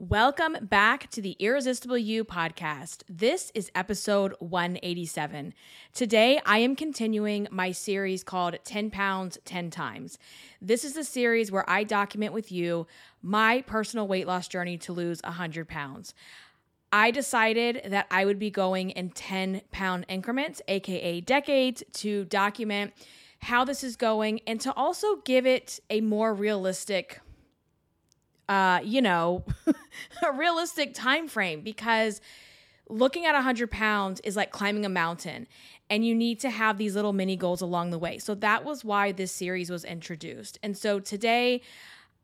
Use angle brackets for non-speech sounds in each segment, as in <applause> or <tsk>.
Welcome back to the Irresistible You podcast. This is episode 187. Today, I am continuing my series called 10 Pounds 10 Times. This is the series where I document with you my personal weight loss journey to lose 100 pounds. I decided that I would be going in 10 pound increments, aka decades, to document how this is going and to also give it a more realistic uh, you know, <laughs> a realistic time frame because looking at 100 pounds is like climbing a mountain and you need to have these little mini goals along the way. So that was why this series was introduced. And so today,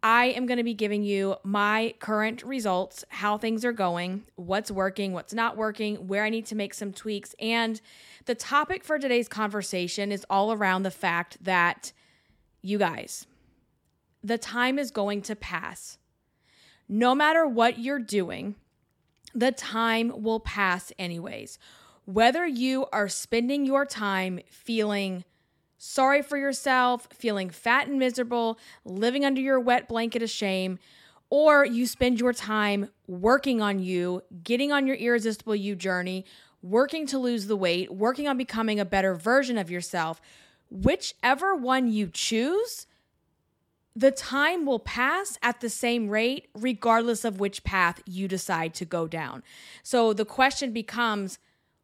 I am going to be giving you my current results, how things are going, what's working, what's not working, where I need to make some tweaks. And the topic for today's conversation is all around the fact that you guys, the time is going to pass no matter what you're doing, the time will pass anyways. Whether you are spending your time feeling sorry for yourself, feeling fat and miserable, living under your wet blanket of shame, or you spend your time working on you, getting on your irresistible you journey, working to lose the weight, working on becoming a better version of yourself, whichever one you choose, the time will pass at the same rate, regardless of which path you decide to go down. So the question becomes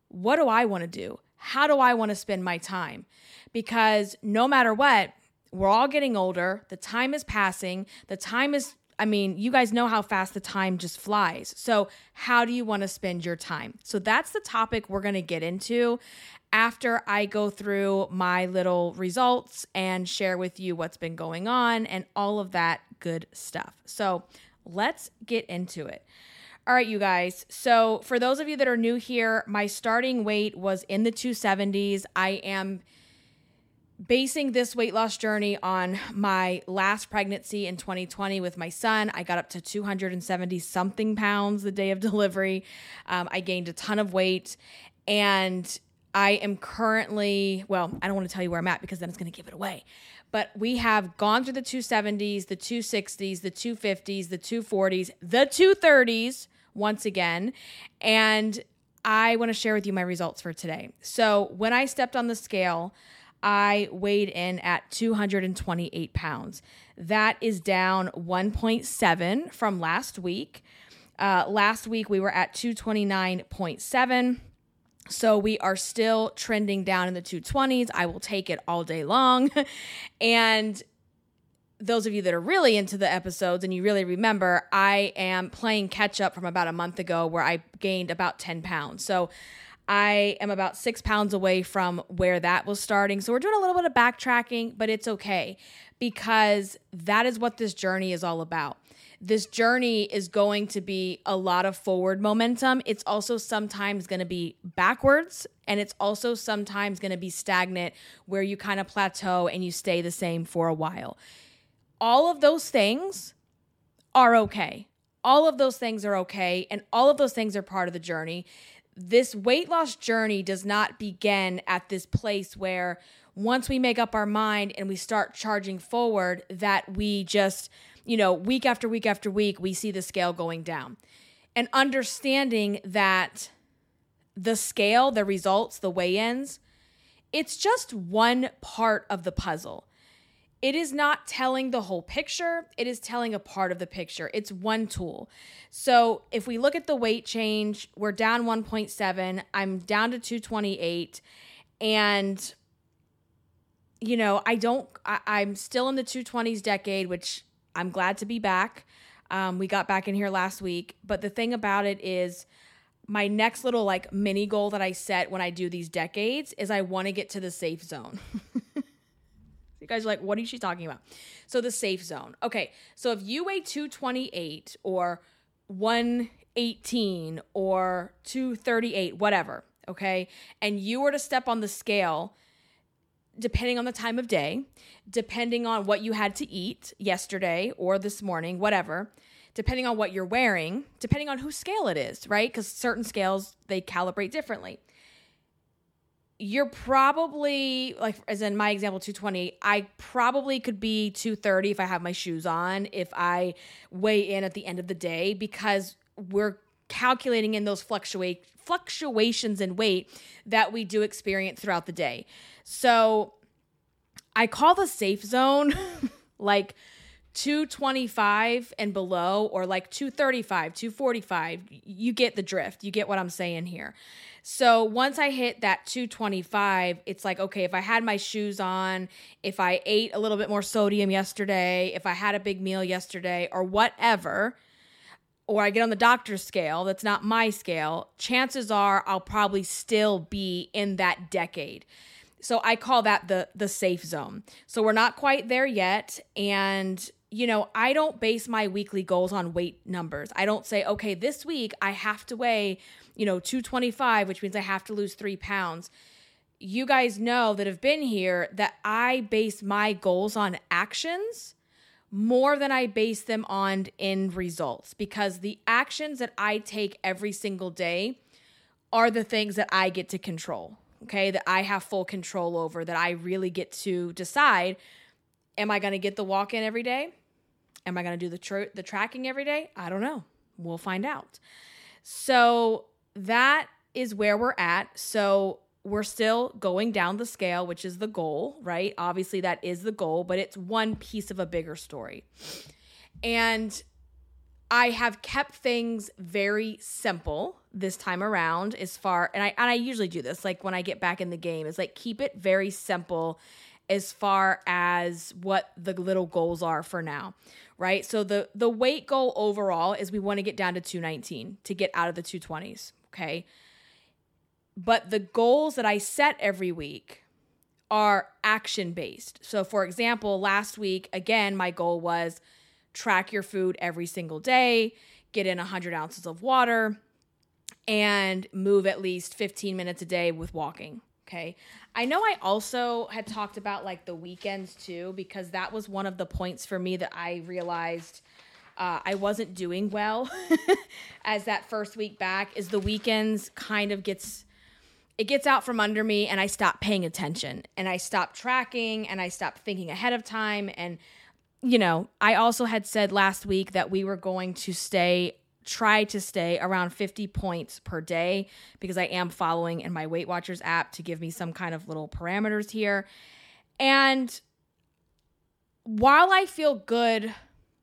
what do I want to do? How do I want to spend my time? Because no matter what, we're all getting older. The time is passing. The time is, I mean, you guys know how fast the time just flies. So, how do you want to spend your time? So, that's the topic we're going to get into after I go through my little results and share with you what's been going on and all of that good stuff. So let's get into it. All right, you guys. So, for those of you that are new here, my starting weight was in the 270s. I am basing this weight loss journey on my last pregnancy in 2020 with my son. I got up to 270 something pounds the day of <laughs> delivery. Um, I gained a ton of weight. And I am currently, well, I don't want to tell you where I'm at because then it's going to give it away. But we have gone through the 270s, the 260s, the 250s, the 240s, the 230s once again. And I want to share with you my results for today. So when I stepped on the scale, I weighed in at 228 pounds. That is down 1.7 from last week. Uh, last week we were at 229.7. So we are still trending down in the 220s. I will take it all day long. <laughs> and those of you that are really into the episodes and you really remember, I am playing catch up from about a month ago where I gained about 10 pounds. So I am about six pounds away from where that was starting. So we're doing a little bit of backtracking, but it's okay because that is what this journey is all about this journey is going to be a lot of forward momentum. It's also sometimes going to be backwards, and it's also sometimes going to be stagnant where you kind of plateau and you stay the same for a while. All of those things are okay. All of those things are okay, and all of those things are part of the journey. This weight loss journey does not begin at this place where once we make up our mind and we start charging forward, that we just you know, week after week after week, we see the scale going down. And understanding that the scale, the results, the weigh ins, it's just one part of the puzzle. It is not telling the whole picture, it is telling a part of the picture. It's one tool. So if we look at the weight change, we're down 1.7, I'm down to 228, and you know, I don't, I, am still in the 220s decade, which I'm glad to be back. Um, we got back in here last week, but the thing about it is, my next little like mini goal that I set when I do these decades is I want to get to the safe zone. <laughs> guys are like, what is she talking about? So the safe zone. Okay, so if you weigh 228 or 118 or 238, whatever, okay, and you were to step on the scale depending on the time of day, depending on what you had to eat yesterday or this morning, whatever, depending on what you're wearing, depending on whose scale it is, right? Because certain scales, they calibrate differently. You're probably like as in my example 220 i probably could be 230 if i have my shoes on if i weigh in at the end of the day because we're calculating in those fluctuate fluctuations in weight that we do experience throughout the day. So i call the safe zone <laughs> like 225 and below or like 235 245 you get the drift. You get what i'm saying here so once I hit that 225, it's like, okay, if I had my shoes on, if I ate a little bit more sodium yesterday, if I had a big meal yesterday, or whatever, or I get on the doctor's scale, that's not my scale, chances are I'll probably still be in that decade. So I call that the the safe zone. So we're not quite there yet and you know, I don't base my weekly goals on weight numbers. I don't say, okay, this week I have to weigh you know, 225, which means I have to lose three pounds. You guys know that have been here that I base my goals on actions more than I base them on end results because the actions that I take every single day are the things that I get to control. Okay, that I have full control over, that I really get to decide am I going to get the walk in every day? Am I going to do the tr- the tracking every day? I don't know. We'll find out. So, that is where we're at. So we're still going down the scale, which is the goal, right? Obviously, that is the goal, but it's one piece of a bigger story. And I have kept things very simple this time around as far and I and I usually do this like when I get back in the game is like keep it very simple as far as what the little goals are for now, right? So the the weight goal overall is we want to get down to 219 to get out of the 220s. Okay. But the goals that I set every week are action based. So, for example, last week, again, my goal was track your food every single day, get in 100 ounces of water, and move at least 15 minutes a day with walking. Okay. I know I also had talked about like the weekends too, because that was one of the points for me that I realized uh, I wasn't doing well <laughs> as that first week back is the weekends kind of gets it gets out from under me and I stop paying attention and I stop tracking and I stop thinking ahead of time and you know, I also had said last week that we were going to stay try to stay around 50 points per day because I am following in my Weight Watchers app to give me some kind of little parameters here. And while I feel good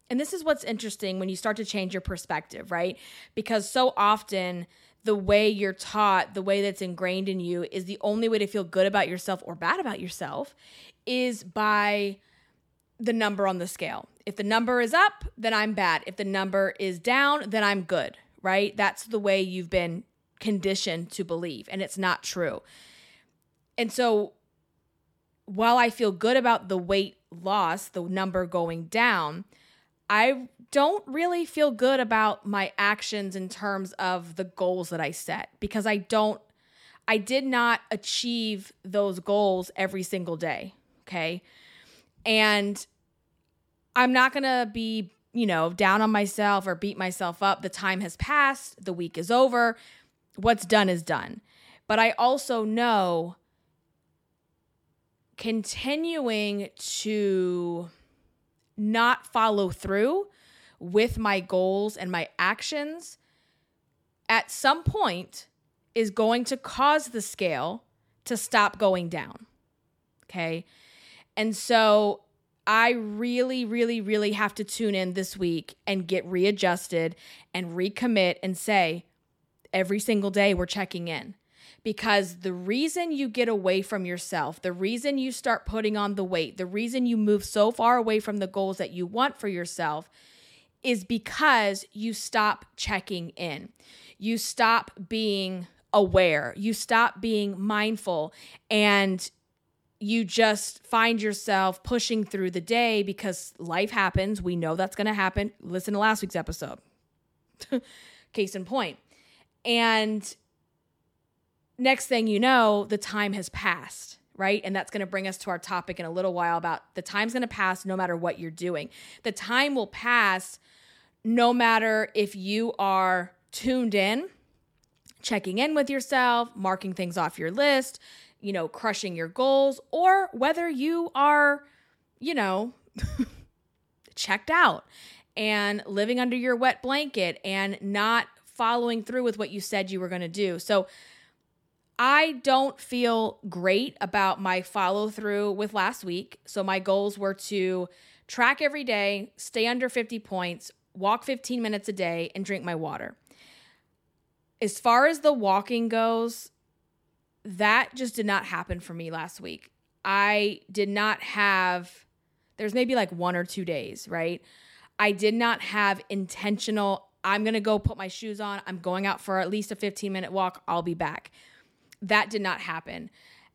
and this is what's interesting when you start to change your perspective, right? Because so often the way you're taught, the way that's ingrained in you is the only way to feel good about yourself or bad about yourself is by the number on the scale. If the number is up, then I'm bad. If the number is down, then I'm good, right? That's the way you've been conditioned to believe, and it's not true. And so while I feel good about the weight loss, the number going down, I don't really feel good about my actions in terms of the goals that I set because I don't, I did not achieve those goals every single day. Okay. And I'm not going to be, you know, down on myself or beat myself up. The time has passed, the week is over. What's done is done. But I also know continuing to not follow through with my goals and my actions at some point is going to cause the scale to stop going down. Okay. And so I really, really, really have to tune in this week and get readjusted and recommit and say, every single day we're checking in because the reason you get away from yourself, the reason you start putting on the weight, the reason you move so far away from the goals that you want for yourself is because you stop checking in. You stop being aware. You stop being mindful and you just find yourself pushing through the day because life happens. We know that's going to happen. Listen to last week's episode. <laughs> Case in point. And next thing you know, the time has passed, right? And that's going to bring us to our topic in a little while about the time's going to pass no matter what you're doing. The time will pass no matter if you are tuned in, checking in with yourself, marking things off your list, you know, crushing your goals or whether you are, you know, <laughs> checked out and living under your wet blanket and not following through with what you said you were going to do. So I don't feel great about my follow through with last week. So my goals were to track every day, stay under 50 points, walk 15 minutes a day, and drink my water. As far as the walking goes, that just did not happen for me last week. I did not have, there's maybe like one or two days, right? I did not have intentional, I'm going to go put my shoes on. I'm going out for at least a 15 minute walk. I'll be back. That did not happen.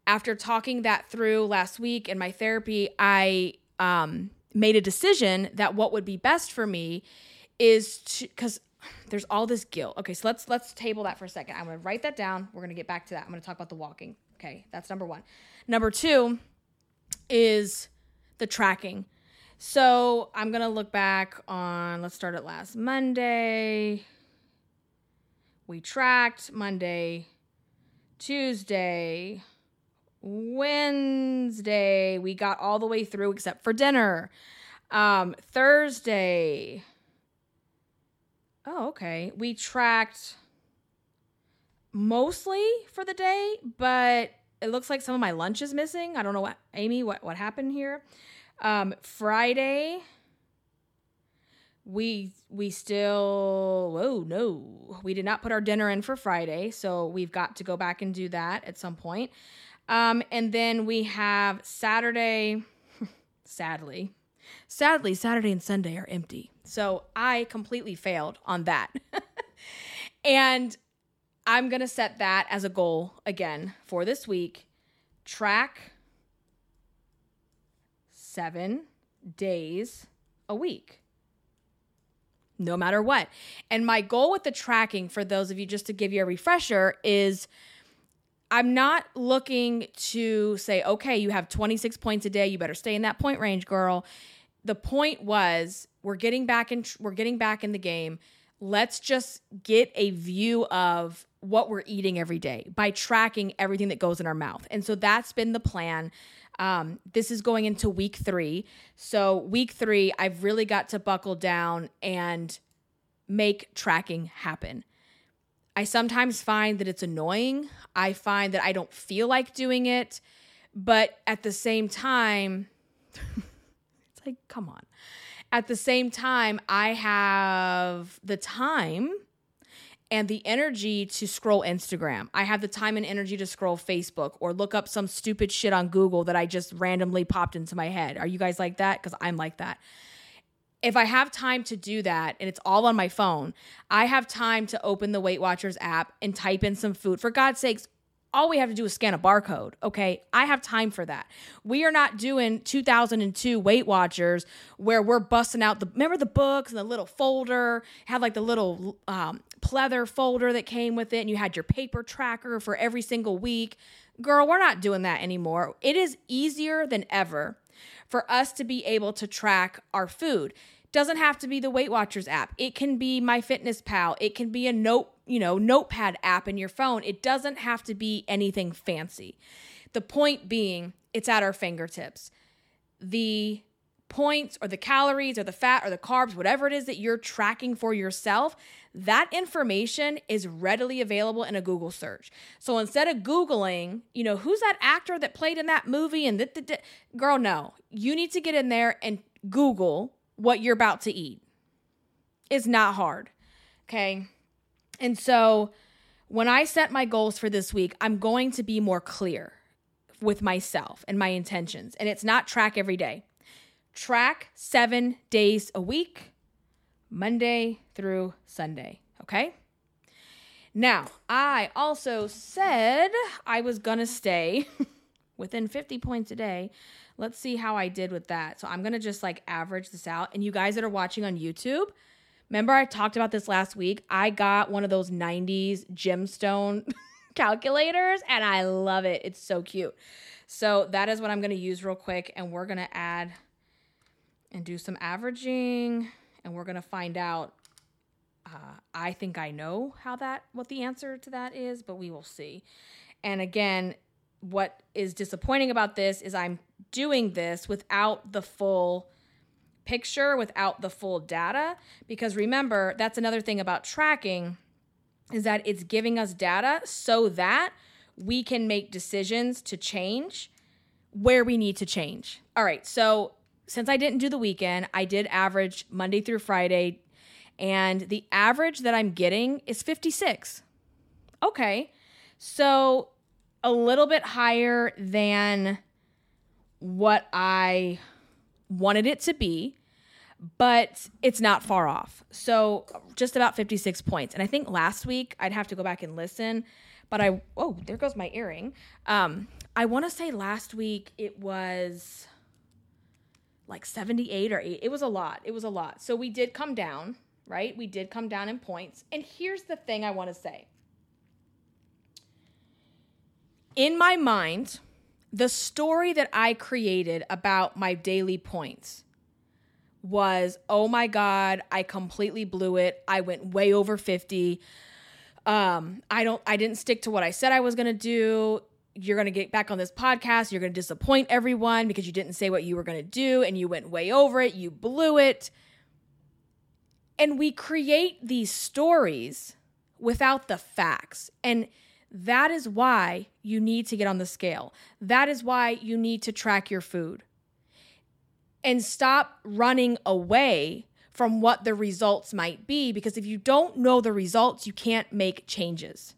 After talking that through last week in my therapy, I um, made a decision that what would be best for me is to, because there's all this guilt. Okay, so let's let's table that for a second. I'm gonna write that down. We're gonna get back to that. I'm gonna talk about the walking. Okay, that's number one. Number two is the tracking. So I'm gonna look back on. Let's start at last Monday. We tracked Monday, Tuesday, Wednesday. We got all the way through except for dinner. Um, Thursday Oh, okay. We tracked mostly for the day, but it looks like some of my lunch is missing. I don't know what Amy, what what happened here. Um, Friday we we still oh no we did not put our dinner in for friday so we've got to go back and do that at some point um, and then we have saturday <laughs> sadly sadly saturday and sunday are empty so I completely failed on that. <laughs> and I'm going to set that as a goal again for this week. Track seven days a week. No matter what. And my goal with the tracking, for those of you, just to give you a refresher, is I'm not looking to say, okay, you have 26 points a day. You better stay in that point range, girl. The point was we're getting back in we're getting back in the game. Let's just get a view of what we're eating every day by tracking everything that goes in our mouth. And so that's been the plan. Um, this is going into week three. So, week three, I've really got to buckle down and make tracking happen. I sometimes find that it's annoying. I find that I don't feel like doing it. But at the same time, <laughs> it's like, come on. At the same time, I have the time and the energy to scroll Instagram. I have the time and energy to scroll Facebook or look up some stupid shit on Google that I just randomly popped into my head. Are you guys like that? Because I'm like that. If I have time to do that and it's all on my phone, I have time to open the Weight Watchers app and type in some food. For God's sakes, all we have to do is scan a barcode. Okay. I have time for that. We are not doing 2002 Weight Watchers where we're busting out the, remember the books and the little folder, had like the little um, pleather folder that came with it, and you had your paper tracker for every single week. Girl, we're not doing that anymore. It is easier than ever for us to be able to track our food doesn't have to be the Weight Watchers app. It can be MyFitnessPal. It can be a note, you know, notepad app in your phone. It doesn't have to be anything fancy. The point being, it's at our fingertips. The points or the calories or the fat or the carbs, whatever it is that you're tracking for yourself, that information is readily available in a Google search. So instead of Googling, you know, who's that actor that played in that movie and that, girl, no, you need to get in there and Google what you're about to eat. It's not hard. Okay. And so when I set my goals for this week, I'm going to be more clear with myself and my intentions. And it's not track every day, track seven days a week, Monday through Sunday. Okay. Now, I also said I was going to stay <laughs> within 50 points a day Let's see how I did with that. So I'm going to just like average this out. And you guys that are watching on YouTube, remember I talked about this last week? I got one of those 90s gemstone <laughs> calculators and I love it. It's so cute. So that is what I'm going to use real quick. And we're going to add and do some averaging. And we're going to find out. Uh, I think I know how that, what the answer to that is, but we will see. And again, what is disappointing about this is I'm doing this without the full picture, without the full data. Because remember, that's another thing about tracking is that it's giving us data so that we can make decisions to change where we need to change. All right, so since I didn't do the weekend, I did average Monday through Friday, and the average that I'm getting is 56. Okay, so a little bit higher than what I wanted it to be, but it's not far off. So just about 56 points. And I think last week I'd have to go back and listen, but I oh, there goes my earring. Um I want to say last week it was like 78 or 8. It was a lot. It was a lot. So we did come down, right? We did come down in points. And here's the thing I want to say. In my mind, the story that I created about my daily points was oh my god i completely blew it i went way over 50 um i don't i didn't stick to what i said i was going to do you're going to get back on this podcast you're going to disappoint everyone because you didn't say what you were going to do and you went way over it you blew it and we create these stories without the facts and that is why you need to get on the scale. That is why you need to track your food. And stop running away from what the results might be because if you don't know the results, you can't make changes.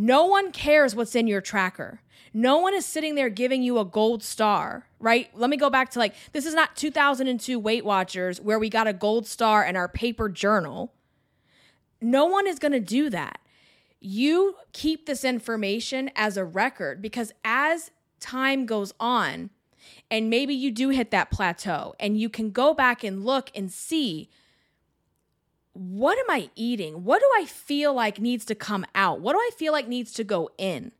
No one cares what's in your tracker. No one is sitting there giving you a gold star, right? Let me go back to like, this is not 2002 Weight Watchers where we got a gold star in our paper journal. No one is going to do that you keep this information as a record because as time goes on, and maybe you do hit that plateau, and you can go back and look and see what am I eating? What do I feel like needs to come out? What do I feel like needs to go in?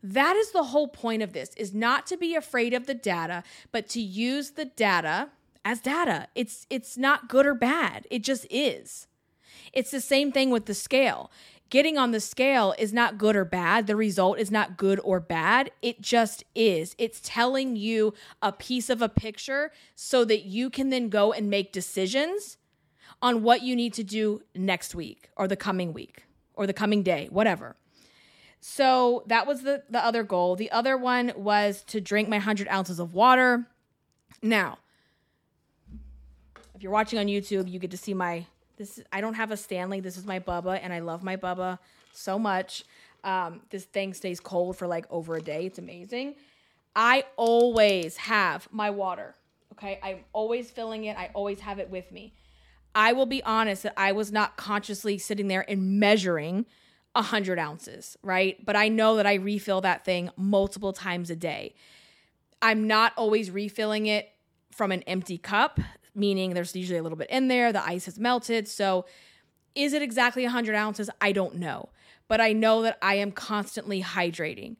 That is the whole point of this is not to be afraid of the data, but to use the data as data. It's it's not good or bad. It just is. It's the same thing with the scale getting on the scale is not good or bad. The result is not good or bad. It just is. It's telling you a piece of a picture so that you can then go and make decisions on what you need to do next week or the coming week or the coming day, whatever. So that was the, the other goal. The other one was to drink my 100 ounces of water. Now, if you're watching on YouTube, you get to see my this I don't have a Stanley. This is my Bubba, and I love my Bubba so much. Um, this thing stays cold for like over a day. It's amazing. I always have my water. Okay, I'm always filling it. I always have it with me. I will be honest that I was not consciously sitting there and measuring a hundred ounces, right? But I know that I refill that thing multiple times a day. I'm not always refilling it from an empty cup meaning there's usually a little bit in there. The ice has melted. So, is it exactly 100 ounces? I don't know. But I know that I am constantly hydrating.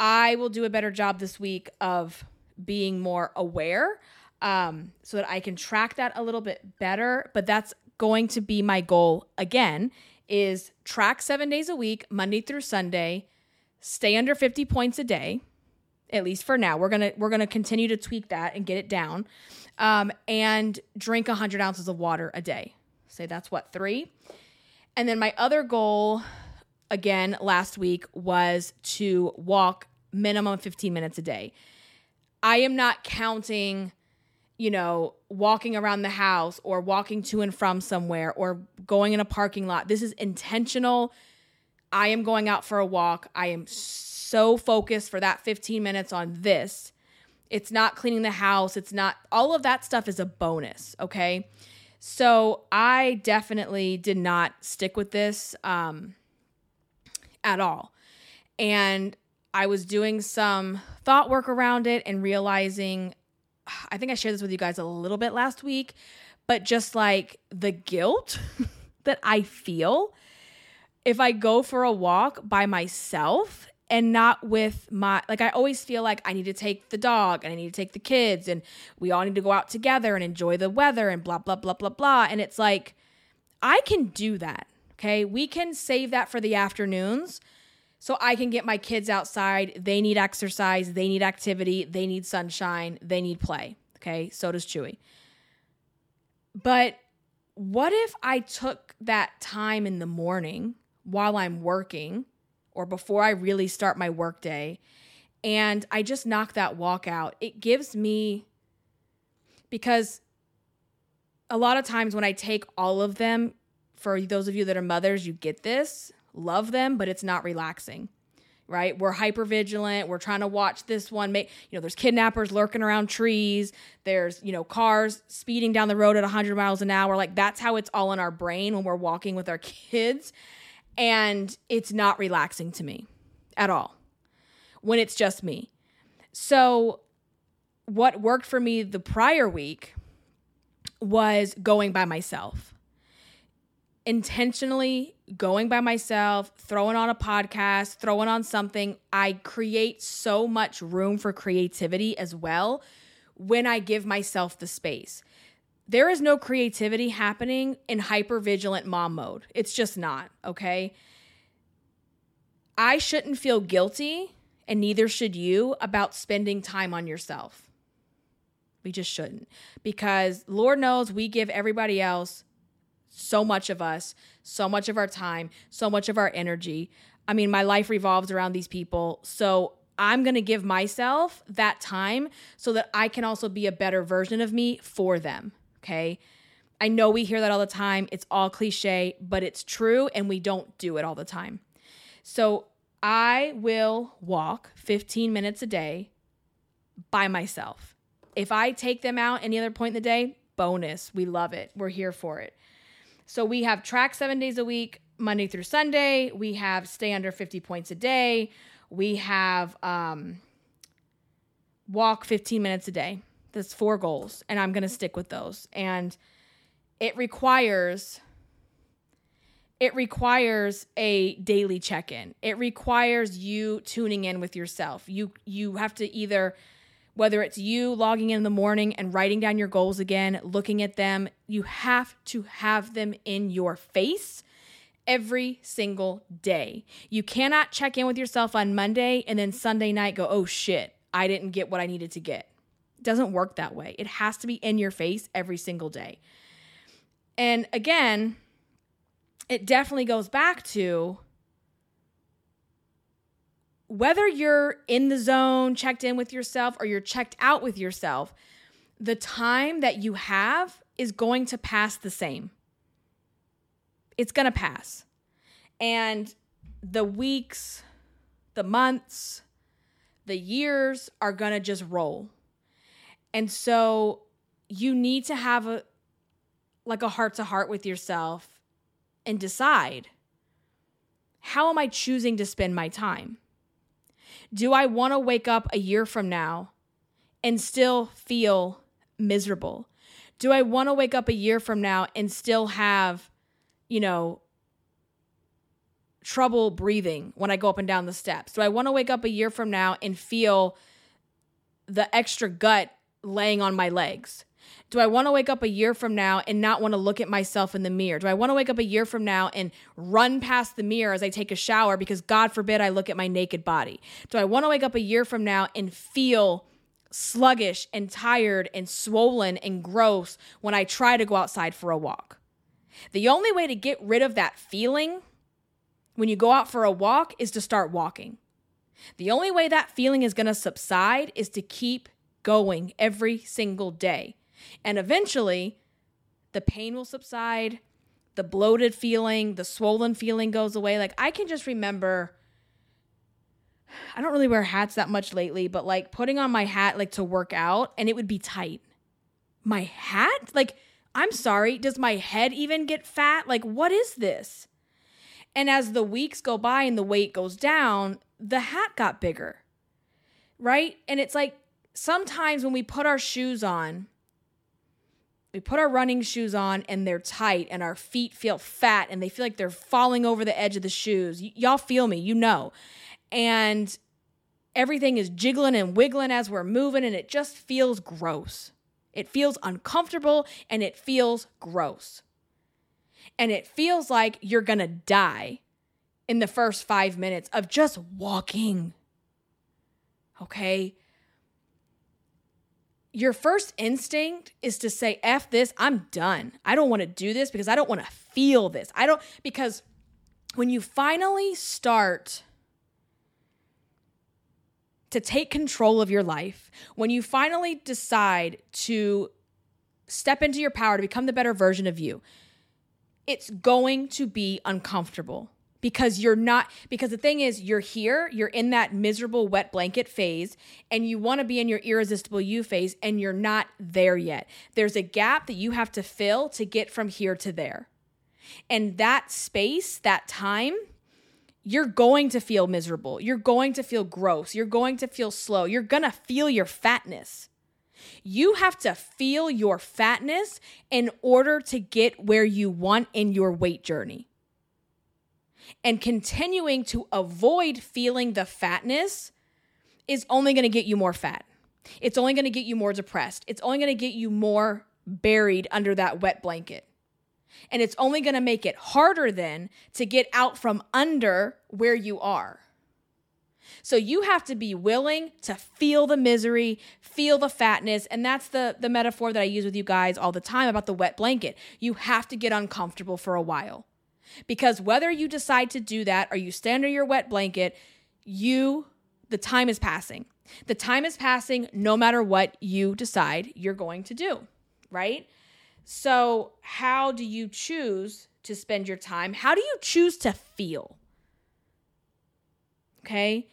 I will do a better job this week of being more aware um, so that I can track that a little bit better. But that's going to be my goal again is track seven days a week, Monday through Sunday, stay under 50 points a day at least for now. We're gonna we're gonna continue to tweak that and get it down, um, and drink 100 ounces of water a day. Say that's what three, and then my other goal, again last week was to walk minimum 15 minutes a day. I am not counting, you know, walking around the house or walking to and from somewhere or going in a parking lot. This is intentional. I am going out for a walk. I am. So focused for that 15 minutes on this. It's not cleaning the house. It's not, all of that stuff is a bonus. Okay. So I definitely did not stick with this um, at all. And I was doing some thought work around it and realizing, I think I shared this with you guys a little bit last week, but just like the guilt <laughs> that I feel if I go for a walk by myself and not with my like I always feel like I need to take the dog and I need to take the kids and we all need to go out together and enjoy the weather and blah blah blah blah blah and it's like I can do that. Okay? We can save that for the afternoons so I can get my kids outside. They need exercise, they need activity, they need sunshine, they need play. Okay, so does Chewy. But what if I took that time in the morning while I'm working or before I really start my workday and I just knock that walk out? It gives me, because a lot of times when I take all of them, for those of you that are mothers, you get this love them, but it's not relaxing. Right? We're hyper vigilant. We're trying to watch this one make, you know, there's kidnappers lurking around trees. There's, you know, cars speeding down the road at 100 miles an hour. Like that's how it's all in our brain when we're walking with our <laughs> kids. And it's not relaxing to me at all when it's just me. So, what worked for me the prior week was going by myself intentionally going by myself, throwing on a podcast, throwing on something, I create so much room for creativity as well when I give myself the space. There is no creativity happening in hyper vigilant mom mode. It's just not, okay? I shouldn't feel guilty, and neither should you, about spending time on yourself. We just shouldn't. Because Lord knows we give everybody else so much of us, so much of our time, so much of our energy. I mean, my life revolves around these people. So I'm going to give myself that time so that I can also be a better version of me for them. Okay. I know we hear that all the time. It's all cliche, but it's true, and we don't do it all the time. So I will walk 15 minutes a day by myself. If I take them out any other point in the day, bonus. We love it. We're here for it. So we have track seven days a week, Monday through Sunday. We have stay under 50 points a day. We have um, walk 15 minutes a day. That's four goals, and I'm going to stick with those. And it requires it requires a daily check-in. It requires you tuning in with yourself. You you have to either whether it's you logging in, in the morning and writing down your goals again, looking at them, you have to have them in your face every single day. You cannot check in with yourself on Monday and then Sunday night go, oh shit, I didn't get what I needed to get. It doesn't work that way. It has to be in your face every single day. And again, it definitely goes back to whether you're in the zone, checked in with yourself, or you're checked out with yourself, the time that you have is going to pass the same. It's going to pass. And the weeks, the months, the years are going to just roll. And so you need to have a like a heart to heart with yourself and decide how am I choosing to spend my time? Do I want to wake up a year from now and still feel miserable? Do I want to wake up a year from now and still have, you know, trouble breathing when I go up and down the steps? Do I want to wake up a year from now and feel the extra gut laying on my legs? Do I want to wake up a year from now and not want to look at myself in the mirror? Do I want to wake up a year from now and run past the mirror as I take a shower because God forbid I look at my naked body? Do I want to wake up a year from now and feel sluggish and tired and swollen and gross when I try to go outside for a walk? The only way to get rid of that feeling when you go out for a walk is to start walking. The only way that feeling is going to subside is to keep going every single day. And eventually, the pain will subside, the bloated feeling, the swollen feeling goes away. Like, I can just remember. I don't really wear hats that much lately, but like putting on my hat like to work out and it would be tight. My hat? Like, I'm sorry, does my head even get fat? Like, what is this? And as the weeks go by and the weight goes down, the hat got bigger. Right? And it's like sometimes when we put our shoes on, we put our running shoes on and they're tight and our feet feel fat and they feel like they're falling over the edge of the shoes. Y- y'all feel me, you know. And everything is jiggling and wiggling as we're moving and it just feels gross. It feels uncomfortable and it feels gross. And it feels like you're going to die in the first five minutes of just walking. Okay. Your first instinct is to say, F this, I'm done. I don't want to do this because I don't want to feel this. I don't, because when you finally start to take control of your life, when you finally decide to step into your power to become the better version of you, it's going to be uncomfortable because you're not because the thing is you're here you're in that miserable wet blanket phase and you want to be in your irresistible you phase and you're not there yet. There's a gap that you have to fill to get from here to there. And that space that time you're going to feel miserable. You're going to feel gross. You're going to feel slow. You're going to feel your fatness. You have to feel your fatness in order to get where you want in your weight journey. And continuing to avoid feeling the fatness is only going to get you more fat. It's only going to get you more depressed. It's only going to get you more buried under that wet blanket. And it's only going to make it harder then to get out from under where you are. So you have to be willing to feel the misery, feel the fatness, and that's the the metaphor that I use with you guys all the time about the wet blanket. You have to get uncomfortable for a while. Because whether you decide to do that or you stand under your wet blanket, you the time is passing. The time is passing no matter what you decide you're going to do, right? So, how do you choose to spend your time? How do you choose to feel? Okay?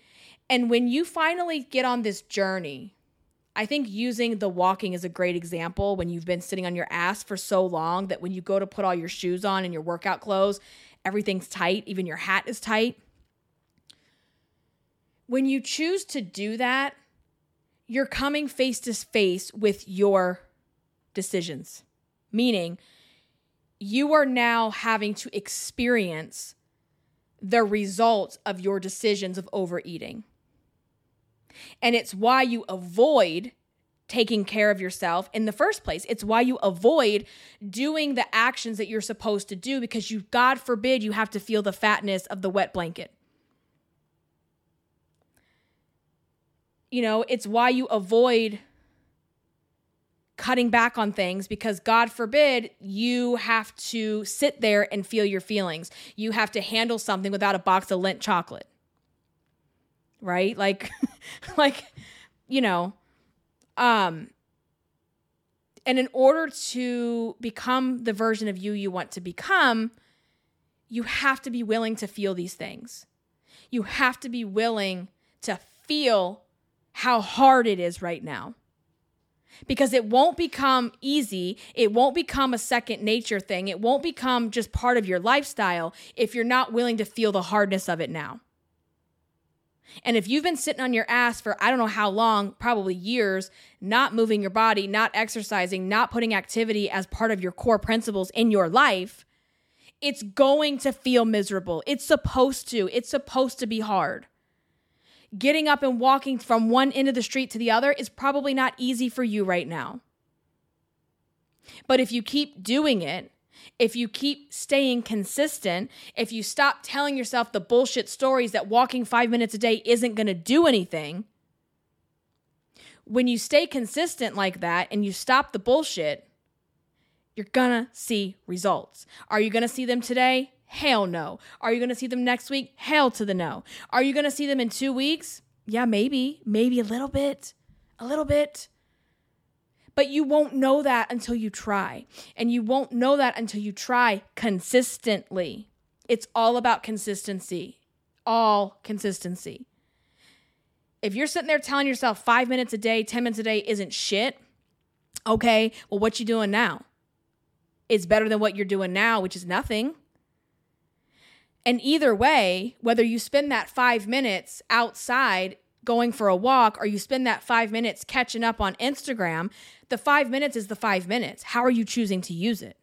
And when you finally get on this journey, I think using the walking is a great example when you've been sitting on your ass for so long that when you go to put all your shoes on and your workout clothes, everything's tight, even your hat is tight. When you choose to do that, you're coming face to face with your decisions, meaning you are now having to experience the results of your decisions of overeating. And it's why you avoid taking care of yourself in the first place. It's why you avoid doing the actions that you're supposed to do because you, God forbid, you have to feel the fatness of the wet blanket. You know, it's why you avoid cutting back on things because God forbid you have to sit there and feel your feelings. You have to handle something without a box of Lindt chocolate right? Like <laughs> like you know, um and in order to become the version of you you want to become, you have to be willing to feel these things. You have to be willing to feel how hard it is right now. Because it won't become easy. It won't become a second nature thing. It won't become just part of your lifestyle if you're not willing to feel the hardness of it now. And if you've been sitting on your ass for I don't know how long, probably years, not moving your body, not exercising, not putting activity as part of your core principles in your life, it's going to feel miserable. It's supposed to. It's supposed to be hard. Getting up and walking from one end of the street to the other is probably not easy for you right now. But if you keep doing it, if you keep staying consistent, if you stop telling yourself the bullshit stories that walking five minutes a day isn't going to do anything, when you stay consistent like that and you stop the bullshit, you're gonna see results. Are you gonna see them today? Hell no. Are you gonna see them next week? Hell to the no. Are you gonna see them in two weeks? Yeah, maybe. Maybe a little bit. A little bit. But you won't know that until you try. And you won't know that until you try consistently. It's all about consistency. All consistency. If you're sitting there telling yourself five minutes a day, 10 minutes a day isn't shit, okay, well, what you doing now? It's better than what you're doing now, which is nothing. And either way, whether you spend that five minutes outside going for a walk or you spend that five minutes catching up on Instagram, the five minutes is the five minutes. How are you choosing to use it?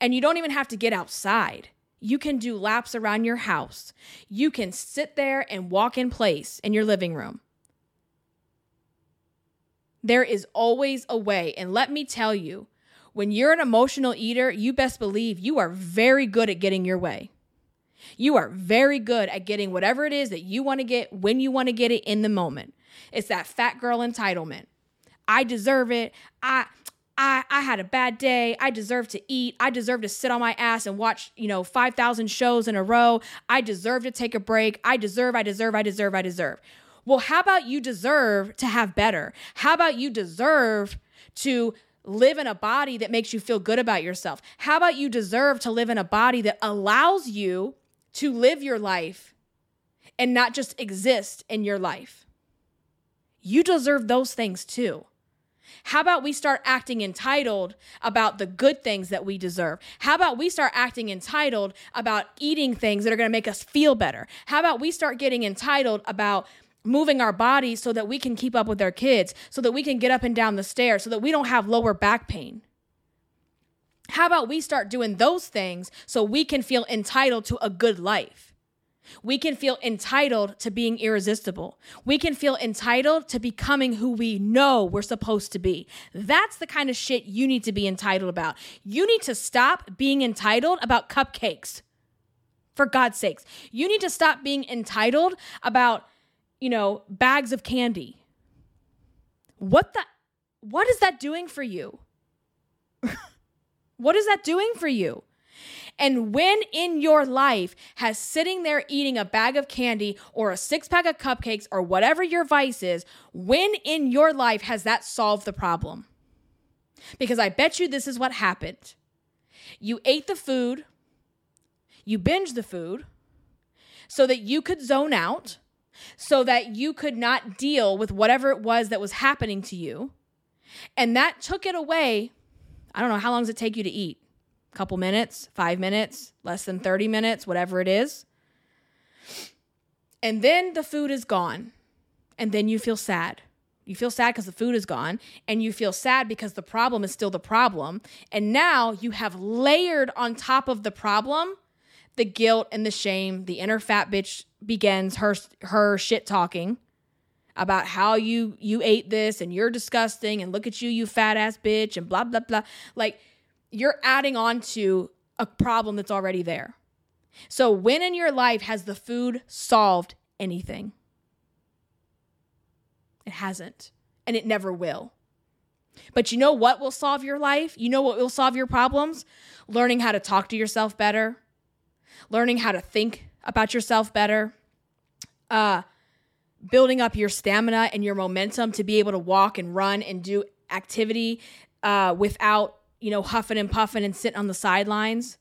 And you don't even have to get outside. You can do laps around your house. You can sit there and walk in place in your living room. There is always a way. And let me tell you, when you're an emotional eater, you best believe you are very good at getting your way. You are very good at getting whatever it is that you want to get when you want to get it in the moment. It's that fat girl entitlement. I deserve it. I I I had a bad day. I deserve to eat. I deserve to sit on my ass and watch, you know, 5,000 shows in a row. I deserve to take a break. I deserve, I deserve, I deserve, I deserve. Well, how about you deserve to have better? How about you deserve to live in a body that makes you feel good about yourself? How about you deserve to live in a body that allows you to live your life and not just exist in your life? You deserve those things too. How about we start acting entitled about the good things that we deserve? How about we start acting entitled about eating things that are going to make us feel better? How about we start getting entitled about moving our bodies so that we can keep up with our kids, so that we can get up and down the stairs, so that we don't have lower back pain? How about we start doing those things so we can feel entitled to a good life? We can feel entitled to being irresistible. We can feel entitled to becoming who we know we're supposed to be. That's the kind of shit you need to be entitled about. You need to stop being entitled about cupcakes. For God's sakes. You need to stop being entitled about, you know, bags of candy. What the what is that doing for you? <laughs> what is that doing for you? And when in your life has sitting there eating a bag of candy or a six pack of cupcakes or whatever your vice is, when in your life has that solved the problem? Because I bet you this is what happened. You ate the food, you binged the food so that you could zone out, so that you could not deal with whatever it was that was happening to you. And that took it away. I don't know, how long does it take you to eat? A couple minutes, five minutes, less than 30 minutes, whatever it is. And then the food is gone. And then you feel sad. You feel sad because the food is gone, and you feel sad because the problem is still the problem. And now you have layered on top of the problem the guilt and the shame. The inner fat bitch begins her her shit talking about how you you ate this and you're disgusting and look at you you fat ass bitch and blah blah blah. Like you're adding on to a problem that's already there. So, when in your life has the food solved anything? It hasn't, and it never will. But you know what will solve your life? You know what will solve your problems? Learning how to talk to yourself better, learning how to think about yourself better, uh, building up your stamina and your momentum to be able to walk and run and do activity uh, without you know, huffing and puffing and sitting on the sidelines.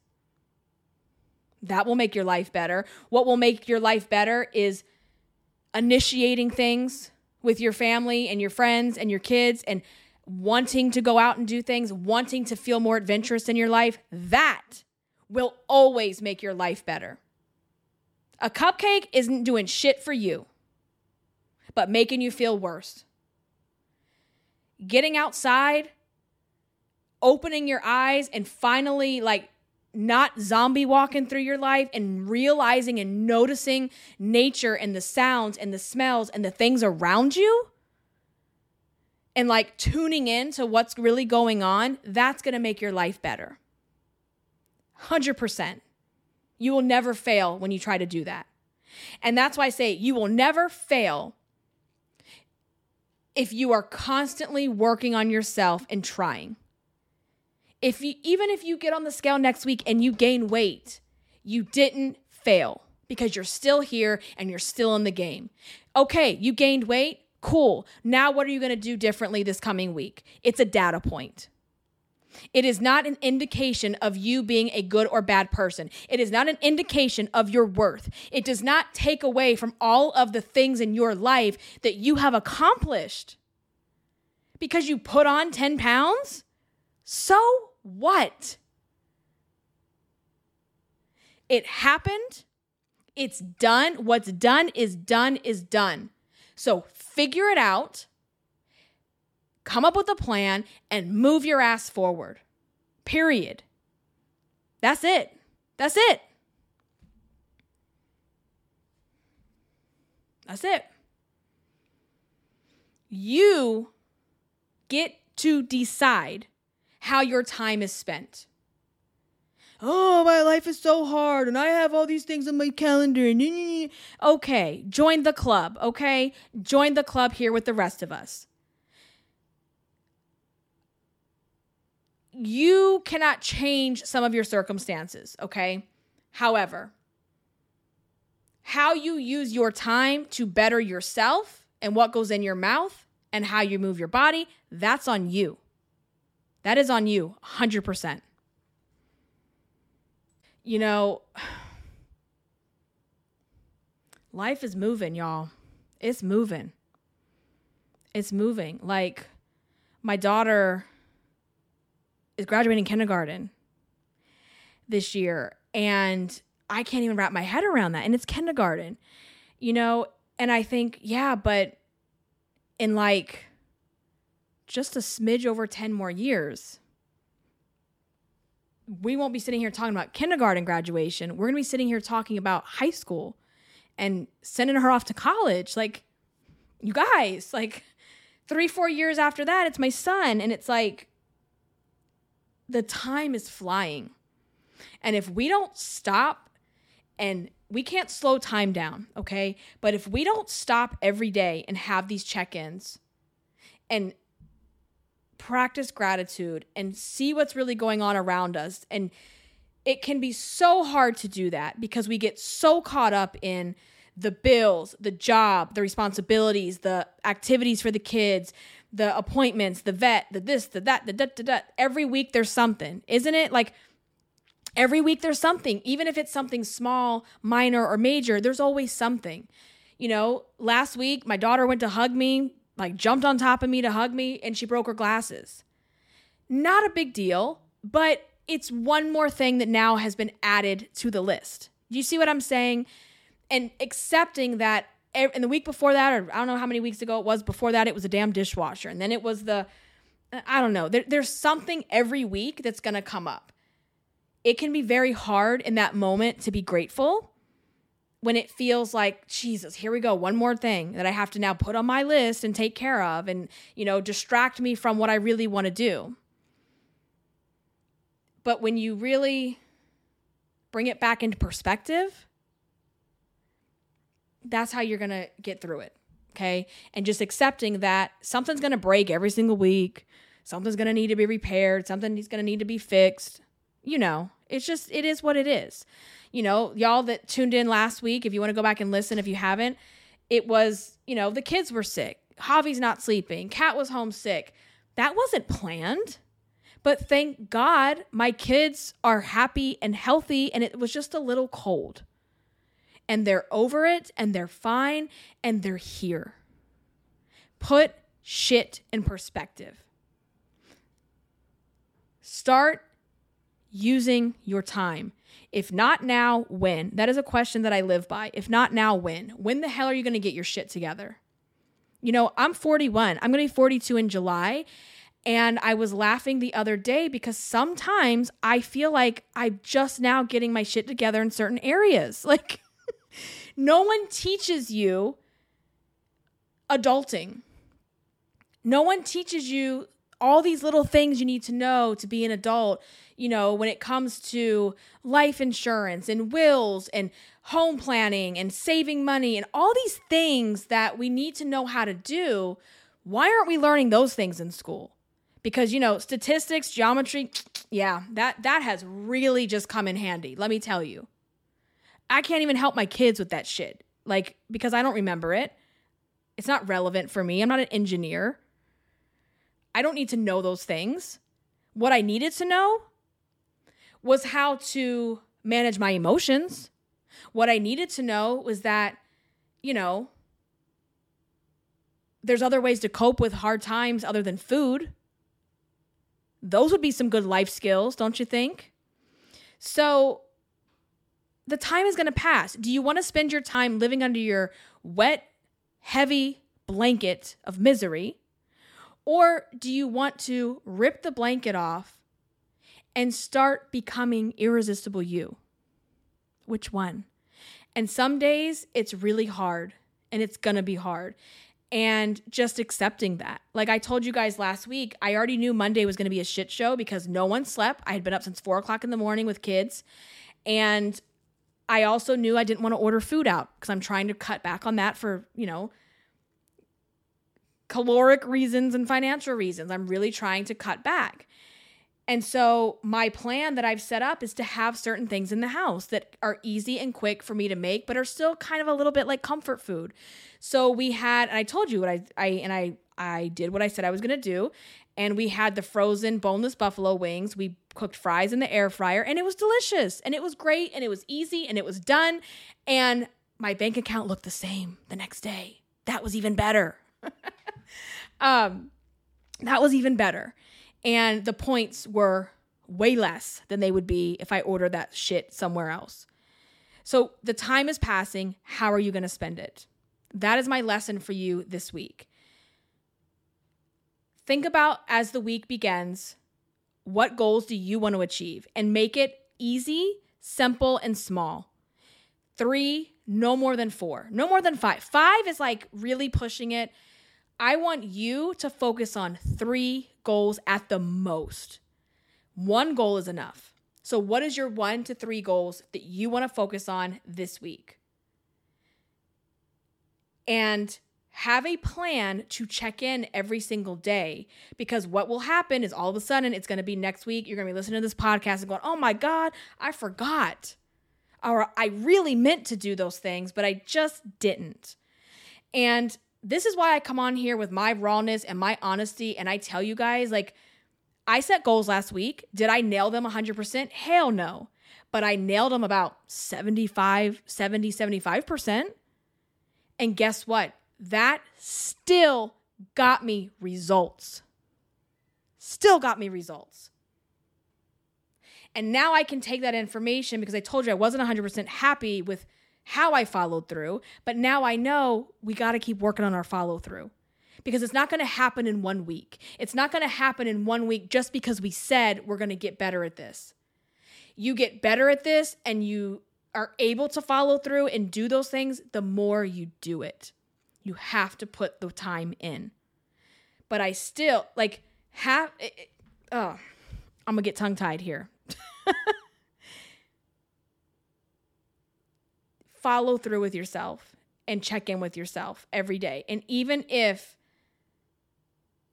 That will make your life better. What will make your life better is initiating things with your family and your friends and your kids and wanting to go out and do things, wanting to feel more adventurous in your life. That will always make your life better. A cupcake isn't doing shit for you, but making you feel worse. Getting outside opening your eyes and finally like not zombie walking through your life and realizing and noticing nature and the sounds and the smells and the things around you and like tuning in to what's really going on, that's going to make your life better. 100%. You will never fail when you try to do that. And that's why I say you will never fail if you are constantly working on yourself and trying if you even if you get on the scale next week and you gain weight, you didn't fail because you're still here and you're still in the game. Okay, you gained weight, cool. Now what are you going to do differently this coming week? It's a data point. It is not an indication of you being a good or bad person. It is not an indication of your worth. It does not take away from all of the things in your life that you have accomplished. Because you put on 10 pounds? So what? It happened. It's done. What's done is done is done. So figure it out, come up with a plan, and move your ass forward. Period. That's it. That's it. That's it. You get to decide how your time is spent. oh, my life is so hard and I have all these things on my calendar. And okay, join the club, okay? Join the club here with the rest of us. You cannot change some of your circumstances, okay? However, how you use your time to better yourself and what goes in your mouth and how you move your body, that's on you. That is on you, 100%. You know, <sighs> life is moving, y'all. It's moving. It's moving. Like, my daughter is graduating kindergarten this year, and I can't even wrap my head around that. And it's kindergarten, you know? And I think, yeah, but in like just a smidge over 10 more years, we won't be sitting here talking about kindergarten graduation. We're going to be sitting here talking about high school and sending her off to college. Like, you guys, like three, four years after that, it's my son. And it's like, the time is flying. And if we don't stop and we can't slow time down, okay? But if we don't stop every day and have these check ins and practice gratitude and see what's really going on around us, and it can be so hard to do that because we get so caught up in the bills, the job, the responsibilities, the activities for the kids, the appointments, the vet, the this, the that, the da da da. Every week there's something, isn't it? Like, Every week there's something, even if it's something small, minor, or major, there's always something. You know, last week my daughter went to hug me, like jumped on top of me to hug me, and she broke her glasses. Not a big deal, but it's one more thing that now has been added to the list. Do you see what I'm saying? And accepting that and the week before that, or I don't know how many weeks ago it was, before that, it was a damn dishwasher. And then it was the, I don't know, there, there's something every week that's going to come up it can be very hard in that moment to be grateful when it feels like jesus here we go one more thing that i have to now put on my list and take care of and you know distract me from what i really want to do but when you really bring it back into perspective that's how you're going to get through it okay and just accepting that something's going to break every single week something's going to need to be repaired something's going to need to be fixed you know, it's just, it is what it is. You know, y'all that tuned in last week, if you want to go back and listen, if you haven't, it was, you know, the kids were sick. Javi's not sleeping. Cat was homesick. That wasn't planned. But thank God my kids are happy and healthy, and it was just a little cold. And they're over it, and they're fine, and they're here. Put shit in perspective. Start using your time. If not now, when? That is a question that I live by. If not now, when? When the hell are you going to get your shit together? You know, I'm 41. I'm going to be 42 in July. And I was laughing the other day because sometimes I feel like I'm just now getting my shit together in certain areas. <laughs> Like, no one teaches you adulting. No one teaches you all these little things you need to know to be an adult, you know, when it comes to life insurance and wills and home planning and saving money and all these things that we need to know how to do. Why aren't we learning those things in school? Because you know, statistics, geometry, <tsk> yeah, that that has really just come in handy. Let me tell you. I can't even help my kids with that shit. Like because I don't remember it. It's not relevant for me. I'm not an engineer. I don't need to know those things. What I needed to know was how to manage my emotions. What I needed to know was that, you know, there's other ways to cope with hard times other than food. Those would be some good life skills, don't you think? So, the time is going to pass. Do you want to spend your time living under your wet, heavy blanket of misery? Or do you want to rip the blanket off and start becoming irresistible you? Which one? And some days it's really hard and it's going to be hard. and just accepting that. Like I told you guys last week, I already knew Monday was going to be a shit show because no one slept. I had been up since four o'clock in the morning with kids. And I also knew I didn't want to order food out because I'm trying to cut back on that for, you know, caloric reasons and financial reasons. I'm really trying to cut back. And so, my plan that I've set up is to have certain things in the house that are easy and quick for me to make, but are still kind of a little bit like comfort food. So, we had, and I told you what I, I and I, I did what I said I was going to do. And we had the frozen boneless buffalo wings. We cooked fries in the air fryer, and it was delicious, and it was great, and it was easy, and it was done. And my bank account looked the same the next day. That was even better. <laughs> um, that was even better and the points were way less than they would be if I ordered that shit somewhere else. So the time is passing. How are you going to spend it? That is my lesson for you this week. Think about as the week begins, what goals do you want to achieve and make it easy, simple, and small. Three, no more than four, no more than five. Five is like really pushing it. I want you to focus on three goals at the most. One goal is enough. So, what is your one to three goals that you want to focus on this week? And have a plan to check in every single day because what will happen is all of a sudden it's going to be next week. You're going to be listening to this podcast and going, oh my God, I forgot. Or I really meant to do those things, but I just didn't. And this is why I come on here with my rawness and my honesty and I tell you guys like I set goals last week. Did I nail them 100%? Hell no. But I nailed them about 75, 70, 75%. And guess what? That still got me results. Still got me results. And now I can take that information because I told you I wasn't 100% happy with how I followed through, but now I know we got to keep working on our follow through because it's not going to happen in one week. It's not going to happen in one week just because we said we're going to get better at this. You get better at this and you are able to follow through and do those things, the more you do it. You have to put the time in. But I still like have eh, eh, oh, I'm going to get tongue tied here. <laughs> follow through with yourself and check in with yourself every day. And even if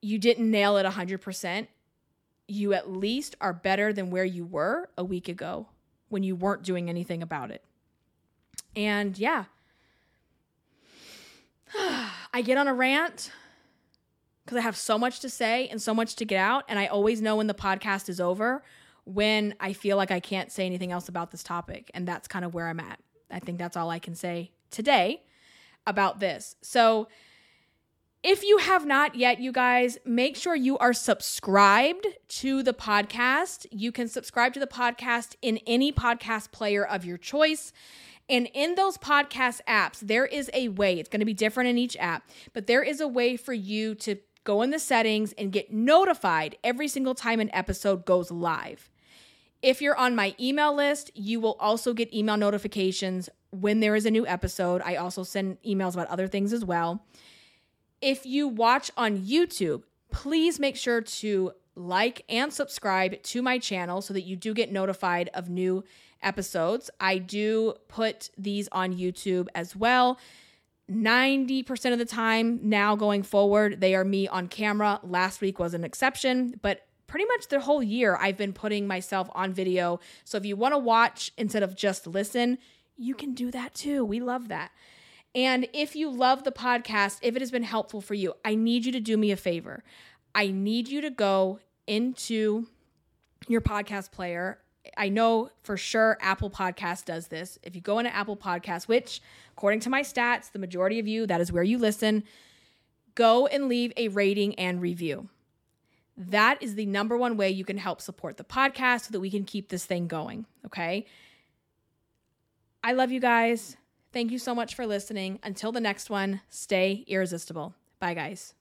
you didn't nail it 100%, you at least are better than where you were a week ago when you weren't doing anything about it. And yeah, <sighs> I get on a rant because I have so much to say and so much to get out. And I always know when the podcast is over when I feel like I can't say anything else about this topic. And that's kind of where I'm at. I think that's all I can say today about this. So, if you have not yet, you guys, make sure you are subscribed to the podcast. You can subscribe to the podcast in any podcast player of your choice. And in those podcast apps, there is a way, it's going to be different in each app, but there is a way for you to go in the settings and get notified every single time an episode goes live. If you're on my email list, you will also get email notifications when there is a new episode. I also send emails about other things as well. If you watch on YouTube, please make sure to like and subscribe to my channel so that you do get notified of new episodes. I do put these on YouTube as well. 90% of the time now going forward, they are me on camera. Last week was an exception, but pretty much the whole year I've been putting myself on video. So if you want to watch instead of just listen, you can do that too. We love that. And if you love the podcast, if it has been helpful for you, I need you to do me a favor. I need you to go into your podcast player. I know for sure Apple Podcast does this. If you go into Apple Podcast, which according to my stats, the majority of you, that is where you listen, go and leave a rating and review. That is the number one way you can help support the podcast so that we can keep this thing going. Okay. I love you guys. Thank you so much for listening. Until the next one, stay irresistible. Bye, guys.